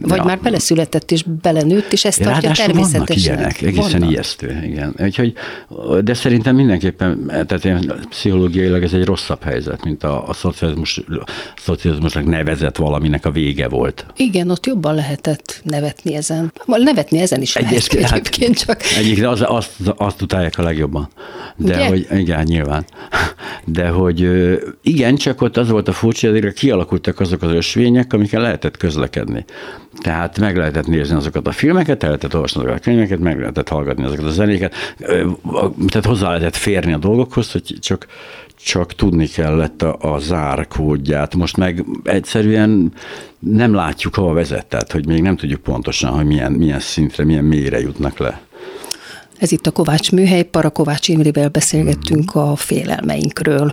Vagy ja. már beleszületett és belenőtt, és ezt ja, tartja természetesen. Vannak ilyenek, egészen vannak. ijesztő, igen. Úgyhogy, de szerintem mindenképpen, tehát én, pszichológiailag ez egy rosszabb helyzet, mint a, a szocializmus, szocializmusnak nevezett valaminek a vége volt. Igen, ott jobban lehetett nevetni ezen. Nevetni ezen is lehet egyébként, hát, egyébként csak. Egyébként az, azt, azt utálják a legjobban. De Ugye? hogy, igen, nyilván. De hogy igen, csak ott az volt a furcsa, hogy kialakultak azok az ösvények, amikkel lehetett közlekedni. Tehát meg lehetett nézni azokat a filmeket, el lehetett olvasni azokat a könyveket, meg lehetett hallgatni azokat a zenéket, tehát hozzá lehetett férni a dolgokhoz, hogy csak, csak tudni kellett a, a zárkódját. Most meg egyszerűen nem látjuk, hova vezet, tehát hogy még nem tudjuk pontosan, hogy milyen, milyen szintre, milyen mélyre jutnak le. Ez itt a Kovács műhely, Parakovács Imrivel beszélgettünk a félelmeinkről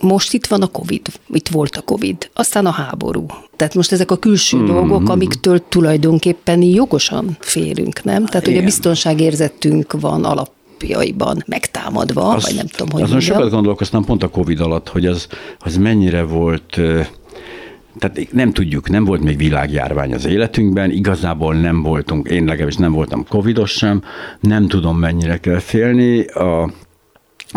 most itt van a Covid, itt volt a Covid, aztán a háború. Tehát most ezek a külső mm. dolgok, amiktől tulajdonképpen jogosan félünk, nem? Tehát, hogy a biztonságérzetünk van alap alapjaiban megtámadva, azt, vagy nem tudom, hogy Azon sokat gondolkoztam pont a Covid alatt, hogy az, az mennyire volt tehát nem tudjuk, nem volt még világjárvány az életünkben, igazából nem voltunk, én legalábbis nem voltam covidos sem, nem tudom mennyire kell félni. A,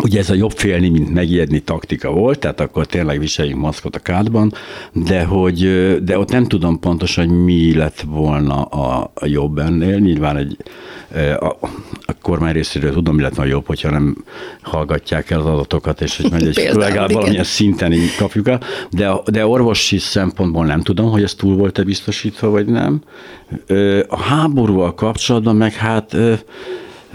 Ugye ez a jobb félni, mint megijedni taktika volt, tehát akkor tényleg viseljünk maszkot a kádban, de, hogy, de ott nem tudom pontosan, hogy mi lett volna a, a jobb ennél. Nyilván egy, a, a kormány részéről tudom, mi lett volna jobb, hogyha nem hallgatják el az adatokat, és hogy megy egy legalább valamilyen szinten így kapjuk el, de, de orvosi szempontból nem tudom, hogy ez túl volt-e biztosítva, vagy nem. A háborúval kapcsolatban meg hát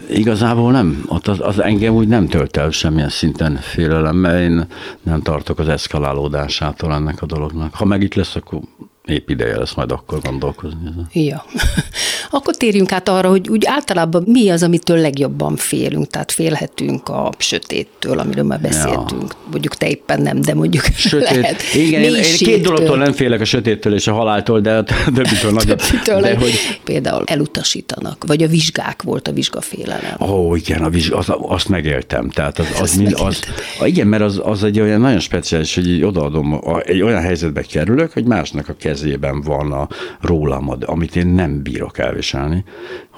Igazából nem. Ott az, az engem úgy nem tölt el semmilyen szinten félelem, mert én nem tartok az eszkalálódásától ennek a dolognak. Ha meg itt lesz, akkor épp ideje lesz majd akkor gondolkozni. Ja. <laughs> Akkor térjünk át arra, hogy úgy általában mi az, amitől legjobban félünk, tehát félhetünk a sötéttől, amiről már beszéltünk. Ja. Mondjuk te éppen nem, de mondjuk <laughs> Sötét. lehet. Igen, én, én két dologtól nem félek, a sötéttől és a haláltól, de a <laughs> többitől nagyon. Többitől de hogy... Például elutasítanak, vagy a vizsgák volt a vizsgafélelem. Ó, igen, a vizsga, az, azt megéltem. Tehát az, az, mind, az, igen, mert az, az egy olyan nagyon speciális, hogy így odaadom, egy olyan helyzetbe kerülök, hogy másnak a kezében van a rólam, amit én nem bírok el elviselni,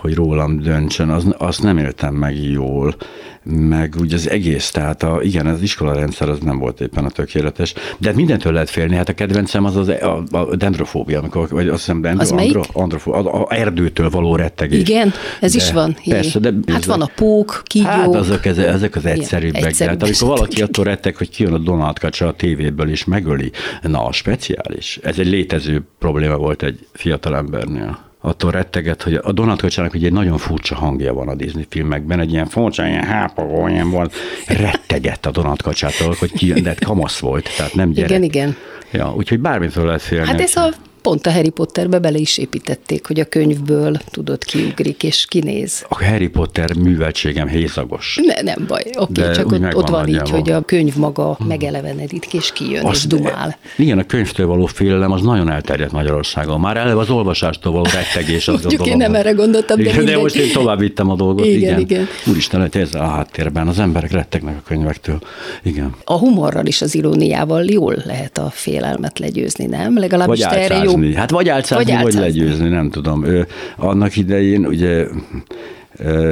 hogy rólam döntsön, az, azt nem éltem meg jól, meg úgy az egész, tehát a, igen, az iskolarendszer az nem volt éppen a tökéletes, de hát mindentől lehet félni, hát a kedvencem az az a, a dendrofóbia, amikor, vagy azt hiszem dendro, az andro, androfó, a, a, erdőtől való rettegés. Igen, ez de, is van. Persze, de hát van a pók, kígyók. Hát azok, ez, ezek az egyszerűbbek. Egyszerűbb. Hát amikor valaki attól retteg, hogy kijön a Donald Kacsa a tévéből és megöli, na, speciális. Ez egy létező probléma volt egy fiatalembernél attól retteget, hogy a Donald Kocsának ugye egy nagyon furcsa hangja van a Disney filmekben, egy ilyen furcsa, ilyen hápagó, ilyen volt, rettegett a Donald Kacsától, hogy ki, de kamasz volt, tehát nem gyerek. Igen, igen. Ja, úgyhogy bármitől lehet félni. Hát ez a Pont a Harry Potterbe bele is építették, hogy a könyvből tudod kiugrik és kinéz. A Harry Potter műveltségem hézagos. Ne, nem baj, oké, okay, csak ott, ott van így, hogy a könyv maga hmm. megelevenedik és kijön Azt, és dumál. Igen, a könyvtől való félelem az nagyon elterjedt Magyarországon. Már eleve az olvasástól való rettegés. Az Mondjuk én nem erre gondoltam, de igen, De most én tovább vittem a dolgot. Igen, igen. igen. Úristen, hogy ez a háttérben, az emberek rettegnek a könyvektől. Igen. A humorral is, az iróniával jól lehet a félelmet legyőzni, nem? Legalábbis erre jó. Hát vagy álcázni, vagy, vagy legyőzni, nem tudom. Ő, annak idején ugye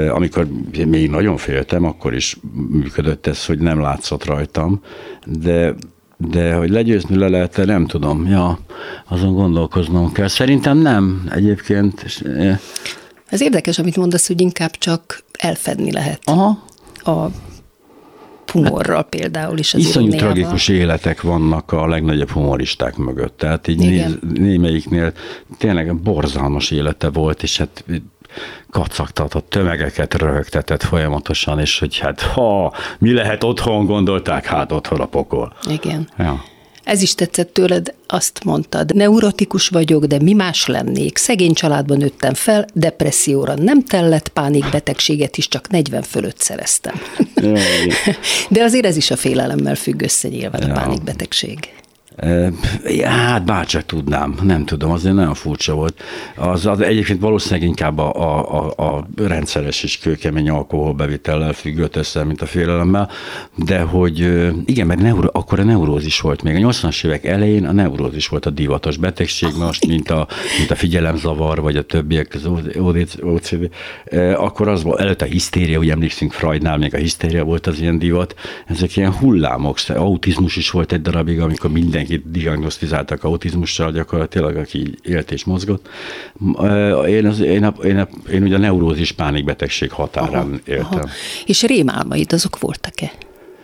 amikor még nagyon féltem, akkor is működött ez, hogy nem látszott rajtam, de de hogy legyőzni le lehet -e, nem tudom. Ja, azon gondolkoznom kell. Szerintem nem egyébként. Ez érdekes, amit mondasz, hogy inkább csak elfedni lehet. Aha. A humorral hát, például is. Az iszonyú tragikus életek vannak a legnagyobb humoristák mögött. Tehát így néz, némelyiknél tényleg borzalmas élete volt, és hát kacagtatott, tömegeket röhögtetett folyamatosan, és hogy hát ha, mi lehet otthon, gondolták, hát otthon a pokol. Igen. Ja. Ez is tetszett tőled, azt mondtad, neurotikus vagyok, de mi más lennék? Szegény családban nőttem fel, depresszióra nem tellett, pánikbetegséget is csak 40 fölött szereztem. Ja, <laughs> de azért ez is a félelemmel függ össze nyilván ja. a pánikbetegség. Hát bárcsak tudnám, nem tudom, azért nagyon furcsa volt. Az, az egyébként valószínűleg inkább a, a, a, a rendszeres és kőkemény alkoholbevitellel függött össze, mint a félelemmel, de hogy igen, mert neuro, akkor a neurózis volt még. A 80-as évek elején a neurózis volt a divatos betegség, most mint a, mint a figyelemzavar, vagy a többiek, az OCD. Akkor az volt, előtt a hisztéria, ugye emlékszünk Freudnál, még a hisztéria volt az ilyen divat. Ezek ilyen hullámok, autizmus is volt egy darabig, amikor minden mindenkit diagnosztizáltak autizmussal gyakorlatilag, aki élt és mozgott. Én, az, én, a, én, a, én ugye a neurózis pánikbetegség határán aha, éltem. Aha. És rémálmaid azok voltak-e?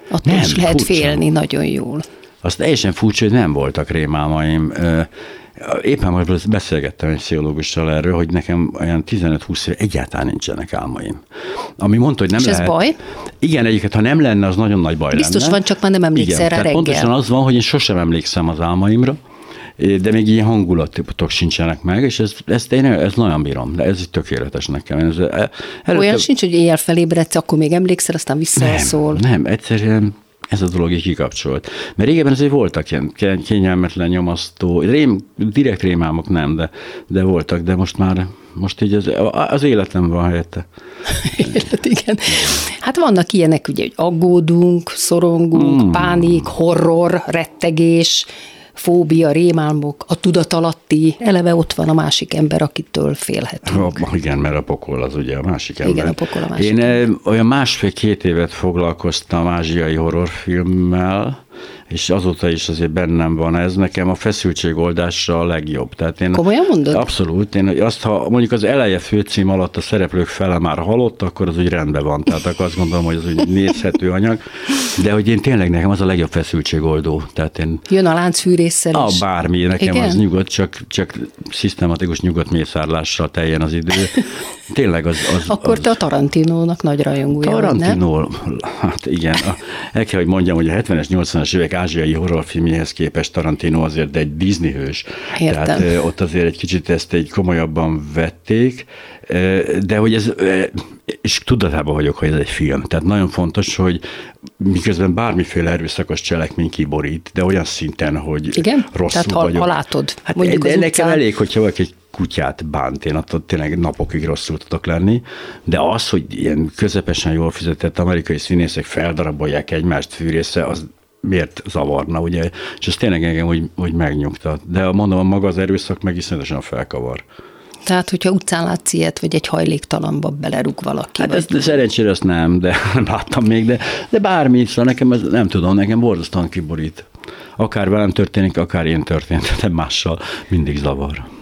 Attól nem, is lehet furcsa. félni nagyon jól. Azt teljesen furcsa, hogy nem voltak rémálmaim. Éppen most beszélgettem egy pszichológussal erről, hogy nekem olyan 15-20 éve egyáltalán nincsenek álmaim. Ami mondta, hogy nem És lehet. ez baj? Igen, egyiket, ha nem lenne, az nagyon nagy baj Biztos lenne. van, csak már nem emlékszel rá reggel. Pontosan az van, hogy én sosem emlékszem az álmaimra, de még ilyen hangulatok sincsenek meg, és ez, ezt én ez nagyon bírom, de ez tökéletes nekem. Ez, előtte... Olyan sincs, hogy éjjel felébredsz, akkor még emlékszel, aztán visszaszól. Nem, nem, egyszerűen ez a dolog így kikapcsolt. Mert régebben azért voltak ilyen kényelmetlen, nyomasztó, rém, direkt rémálmok nem, de, de voltak, de most már, most így az, az életem van helyette. Élet, <laughs> igen. Hát vannak ilyenek, ugye, hogy aggódunk, szorongunk, mm. pánik, horror, rettegés, fóbia, rémálmok, a tudatalatti, eleve ott van a másik ember, akitől félhetünk. Ha, igen, mert a pokol az ugye a másik ember. Igen, a pokol a másik Én ember. olyan másfél-két évet foglalkoztam ázsiai horrorfilmmel, és azóta is azért bennem van ez, nekem a feszültségoldásra a legjobb. Tehát én Komolyan mondod? Abszolút. Én azt, ha mondjuk az eleje főcím alatt a szereplők fele már halott, akkor az úgy rendben van. Tehát akkor azt gondolom, hogy az úgy nézhető anyag. De hogy én tényleg nekem az a legjobb feszültségoldó. Tehát én, Jön a láncfűrészsel a, is. Bármi, nekem Igen? az nyugodt, csak, csak szisztematikus nyugodt mészárlással teljen az idő. Tényleg az... az akkor az, te a Tarantinónak nagy rajongója Tarantino, hát igen. El kell, hogy mondjam, hogy a 70-es, 80-as évek ázsiai horrorfilmjéhez képest Tarantino azért egy Disney hős. Értem. Tehát ott azért egy kicsit ezt egy komolyabban vették, de hogy ez, és tudatában vagyok, hogy ez egy film. Tehát nagyon fontos, hogy miközben bármiféle erőszakos cselekmény kiborít, de olyan szinten, hogy Igen? rosszul Tehát vagyok. ha látod, hát mondjuk de, az nekem elég, hogyha valaki egy kutyát bánt, én attól tényleg napokig rosszul tudok lenni, de az, hogy ilyen közepesen jól fizetett amerikai színészek feldarabolják egymást fűrésze, az miért zavarna, ugye? És ez tényleg engem úgy, úgy megnyugtat. De mondom, maga az erőszak meg iszonyatosan felkavar. Tehát, hogyha utcán látsz ilyet, vagy egy hajléktalanba belerúg valaki. Hát ezt, szerencsére ezt nem, de nem <laughs> láttam még, de, de bármi, szóval nekem ez nem tudom, nekem borzasztóan kiborít. Akár velem történik, akár én történt, mással mindig zavar.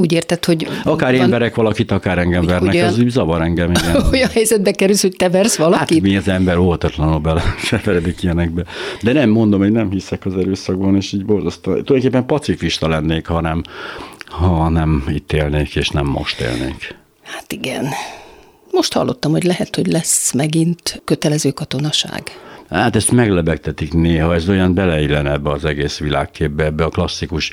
Úgy érted, hogy... Akár van... én verek valakit, akár engem hogy vernek, olyan... az úgy zavar engem, igen. <laughs> olyan helyzetbe kerülsz, hogy te versz valakit? Hát mi az ember óvatatlanul bele <laughs> severedik ilyenekbe. De nem mondom, hogy nem hiszek az erőszakban, és így borzasztó. Tulajdonképpen pacifista lennék, ha nem, ha nem itt élnék, és nem most élnék. Hát igen. Most hallottam, hogy lehet, hogy lesz megint kötelező katonaság. Hát ezt meglebegtetik néha, ez olyan beleillene ebbe az egész világképbe, ebbe a klasszikus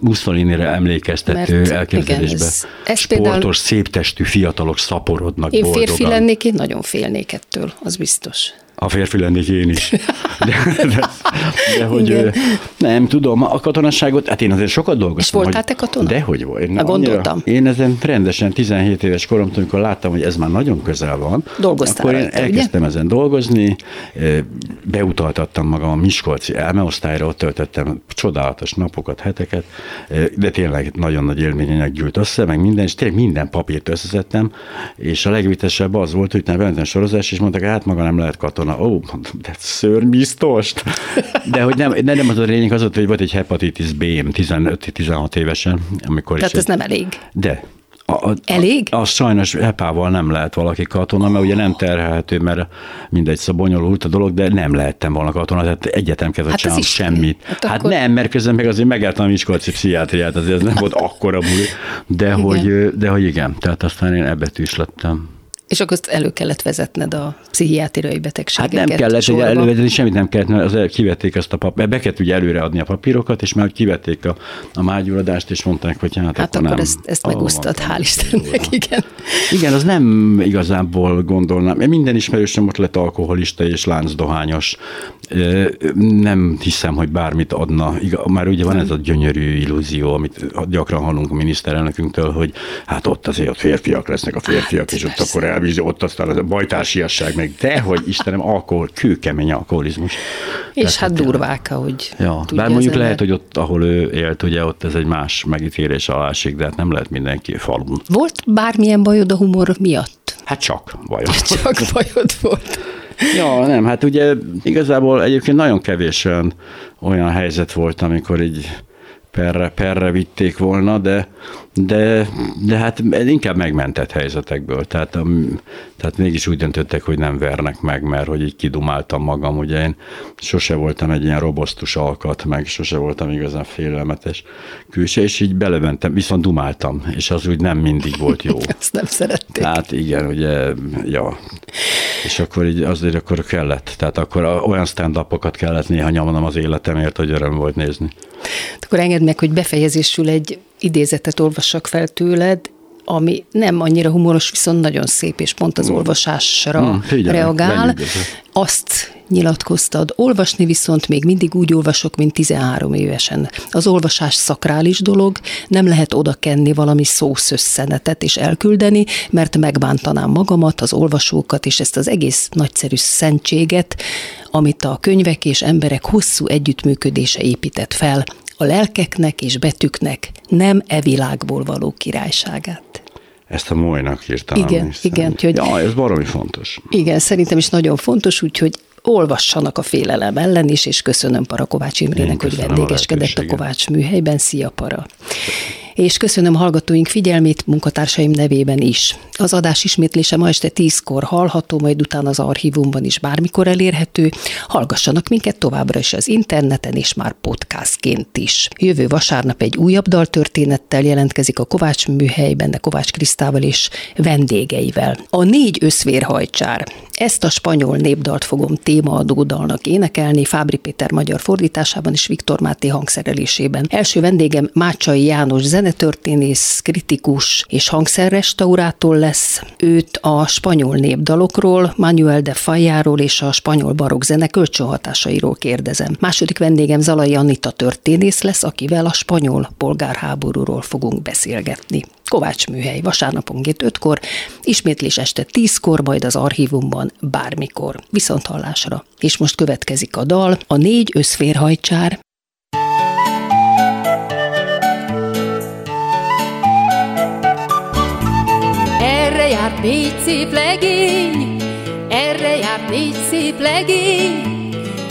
Mussolini-re emlékeztető Mert, elképzelésbe. Igen, ez, ez Sportos, például... szép testű fiatalok szaporodnak Én boldogan. férfi lennék, én nagyon félnék ettől, az biztos. A férfi lennék én is. <laughs> De, de, de hogy Igen. nem tudom, a katonasságot, hát én azért sokat dolgoztam. És voltál te katona? De hogy volt. Én, gondoltam. én ezen rendesen 17 éves koromtól, amikor láttam, hogy ez már nagyon közel van, Dolgoztál akkor rajta, én elkezdtem ugye? ezen dolgozni, beutaltattam magam a Miskolci elmeosztályra, ott töltöttem csodálatos napokat, heteket, de tényleg nagyon nagy élmények gyűlt össze, meg minden, és tényleg minden papírt összeszedtem, és a legvitesebb az volt, hogy nem sorozás, és mondták, hát maga nem lehet katona volna, ó, mondom, de szőrbiztos. De hogy nem, de nem az a lényeg, az hogy volt egy hepatitis B-m 15-16 évesen, amikor Tehát is ez egy, nem elég. De, a, a, Elég? A, a sajnos epával nem lehet valaki katona, mert ugye nem terhelhető, mert mindegy, szóval bonyolult a dolog, de nem lehettem volna katona, tehát egyetem kellett hát semmit. Hát, hát akkor... nem, mert közben meg azért megálltam a Miskolci pszichiátriát, azért ez nem volt akkora buli, de hogy, de hogy igen, tehát aztán én ebbetűs lettem. És akkor elő kellett vezetned a pszichiátriai betegségeket. Hát nem kellett, hogy elővezetni, semmit nem kellett, mert az kivették azt a papírt, be kellett ugye előre adni a papírokat, és már kivették a, a mágyuladást, és mondták, hogy hát, hát akkor, akkor nem. ezt, ezt megúsztad, hál' Istennek, igen. Igen, az nem igazából gondolnám. Minden ismerősöm ott lett alkoholista és láncdohányos. Nem hiszem, hogy bármit adna. Már ugye van ez a gyönyörű illúzió, amit gyakran hallunk a miniszterelnökünktől, hogy hát ott azért ott férfiak lesznek a férfiak, hát, és ott akkor el elvízi, ott aztán a bajtársiasság, meg de, hogy Istenem, alkohol, kőkemény alkoholizmus. És Tehát, hát durvák, ahogy ja, Bár mondjuk lehet, hogy ott, ahol ő élt, ugye ott ez egy más megítélés alá esik, de hát nem lehet mindenki falun. Volt bármilyen bajod a humor miatt? Hát csak bajod. <laughs> Csak bajod volt. Ja, nem, hát ugye igazából egyébként nagyon kevés olyan, olyan helyzet volt, amikor így perre, perre vitték volna, de, de, de hát inkább megmentett helyzetekből. Tehát, tehát mégis úgy döntöttek, hogy nem vernek meg, mert hogy így kidumáltam magam. Ugye én sose voltam egy ilyen robosztus alkat, meg sose voltam igazán félelmetes külső, és így belementem, viszont dumáltam, és az úgy nem mindig volt jó. <laughs> Ezt nem szerették. Hát igen, ugye, ja. És akkor így azért akkor kellett. Tehát akkor olyan stand kellett néha nyomnom az életemért, hogy öröm volt nézni. Akkor engedd meg, hogy befejezésül egy idézetet olvassak fel tőled, ami nem annyira humoros, viszont nagyon szép, és pont az mm. olvasásra hmm, figyelj, reagál. Azt nyilatkoztad, olvasni viszont még mindig úgy olvasok, mint 13 évesen. Az olvasás szakrális dolog, nem lehet oda kenni valami szószösszenetet és elküldeni, mert megbántanám magamat, az olvasókat és ezt az egész nagyszerű szentséget, amit a könyvek és emberek hosszú együttműködése épített fel, a lelkeknek és betűknek nem e világból való királyságát. Ezt a molynak írtam. Igen, igen. Hogy, ja, ez baromi fontos. Igen, szerintem is nagyon fontos, úgyhogy olvassanak a félelem ellen is, és köszönöm Para Kovács Imrének, hogy vendégeskedett a, a Kovács műhelyben. Szia, Para! És köszönöm hallgatóink figyelmét munkatársaim nevében is. Az adás ismétlése ma este tízkor hallható, majd utána az archívumban is bármikor elérhető. Hallgassanak minket továbbra is az interneten, és már podcastként is. Jövő vasárnap egy újabb daltörténettel jelentkezik a Kovács műhelyben, de Kovács Krisztával és vendégeivel. A négy összvérhajcsár. Ezt a spanyol népdalt fogom témaadó dalnak énekelni, Fábri Péter magyar fordításában és Viktor Máté hangszerelésében. Első vendégem Mácsai János zenetörténész, kritikus és hangszerrestaurátor lesz. Őt a spanyol népdalokról, Manuel de Fajáról és a spanyol barokk zene kölcsönhatásairól kérdezem. Második vendégem Zalai Anita történész lesz, akivel a spanyol polgárháborúról fogunk beszélgetni. Kovács műhely vasárnaponként 5-kor, ismétlés este 10-kor, majd az archívumban bármikor. Viszont hallásra. És most következik a dal, a négy összférhajcsár, járt négy szép legény, erre járt négy szép legény,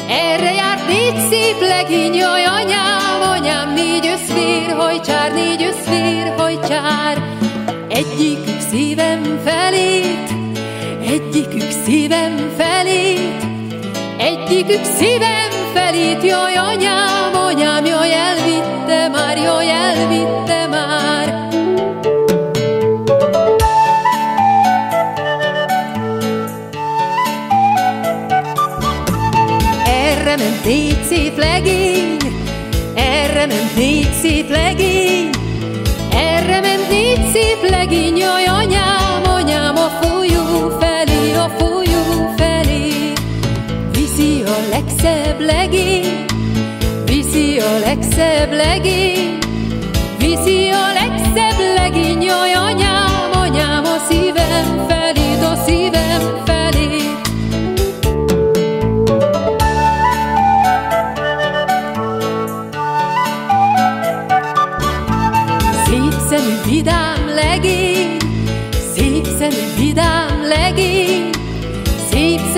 erre járt négy szép legény, jaj anyám, anyám, négy összfér hajcsár, négy összfér hajcsár. Egyikük szívem felét, egyikük szívem felét, egyikük szívem felét, jaj anyám, anyám, jaj elvitte már, jaj elvitte szép legény, erre ment négy szép legény, erre ment négy szép legény, jaj anyám, anyám a folyó felé, a folyó felé. Viszi a legszebb legény, viszi a legszebb legény, viszi a legszebb legény, jaj anyám, anyám a szívem felé,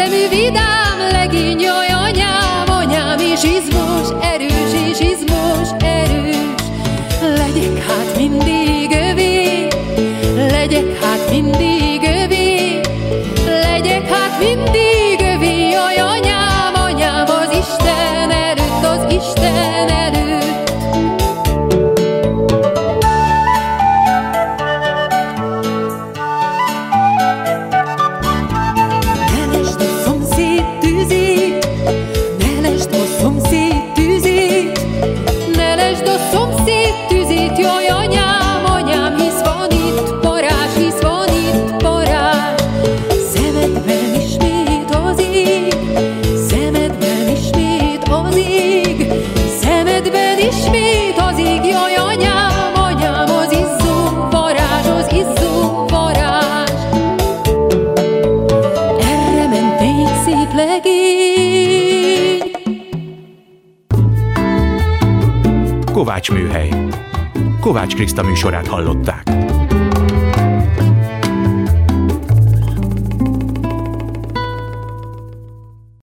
szemű vidám legény, jaj anyám, anyám, és izmos, erős, és izmos, erős. Legyek hát mindig övé, legyek hát mindig Kovács Műhely. Kovács Kriszta műsorát hallották.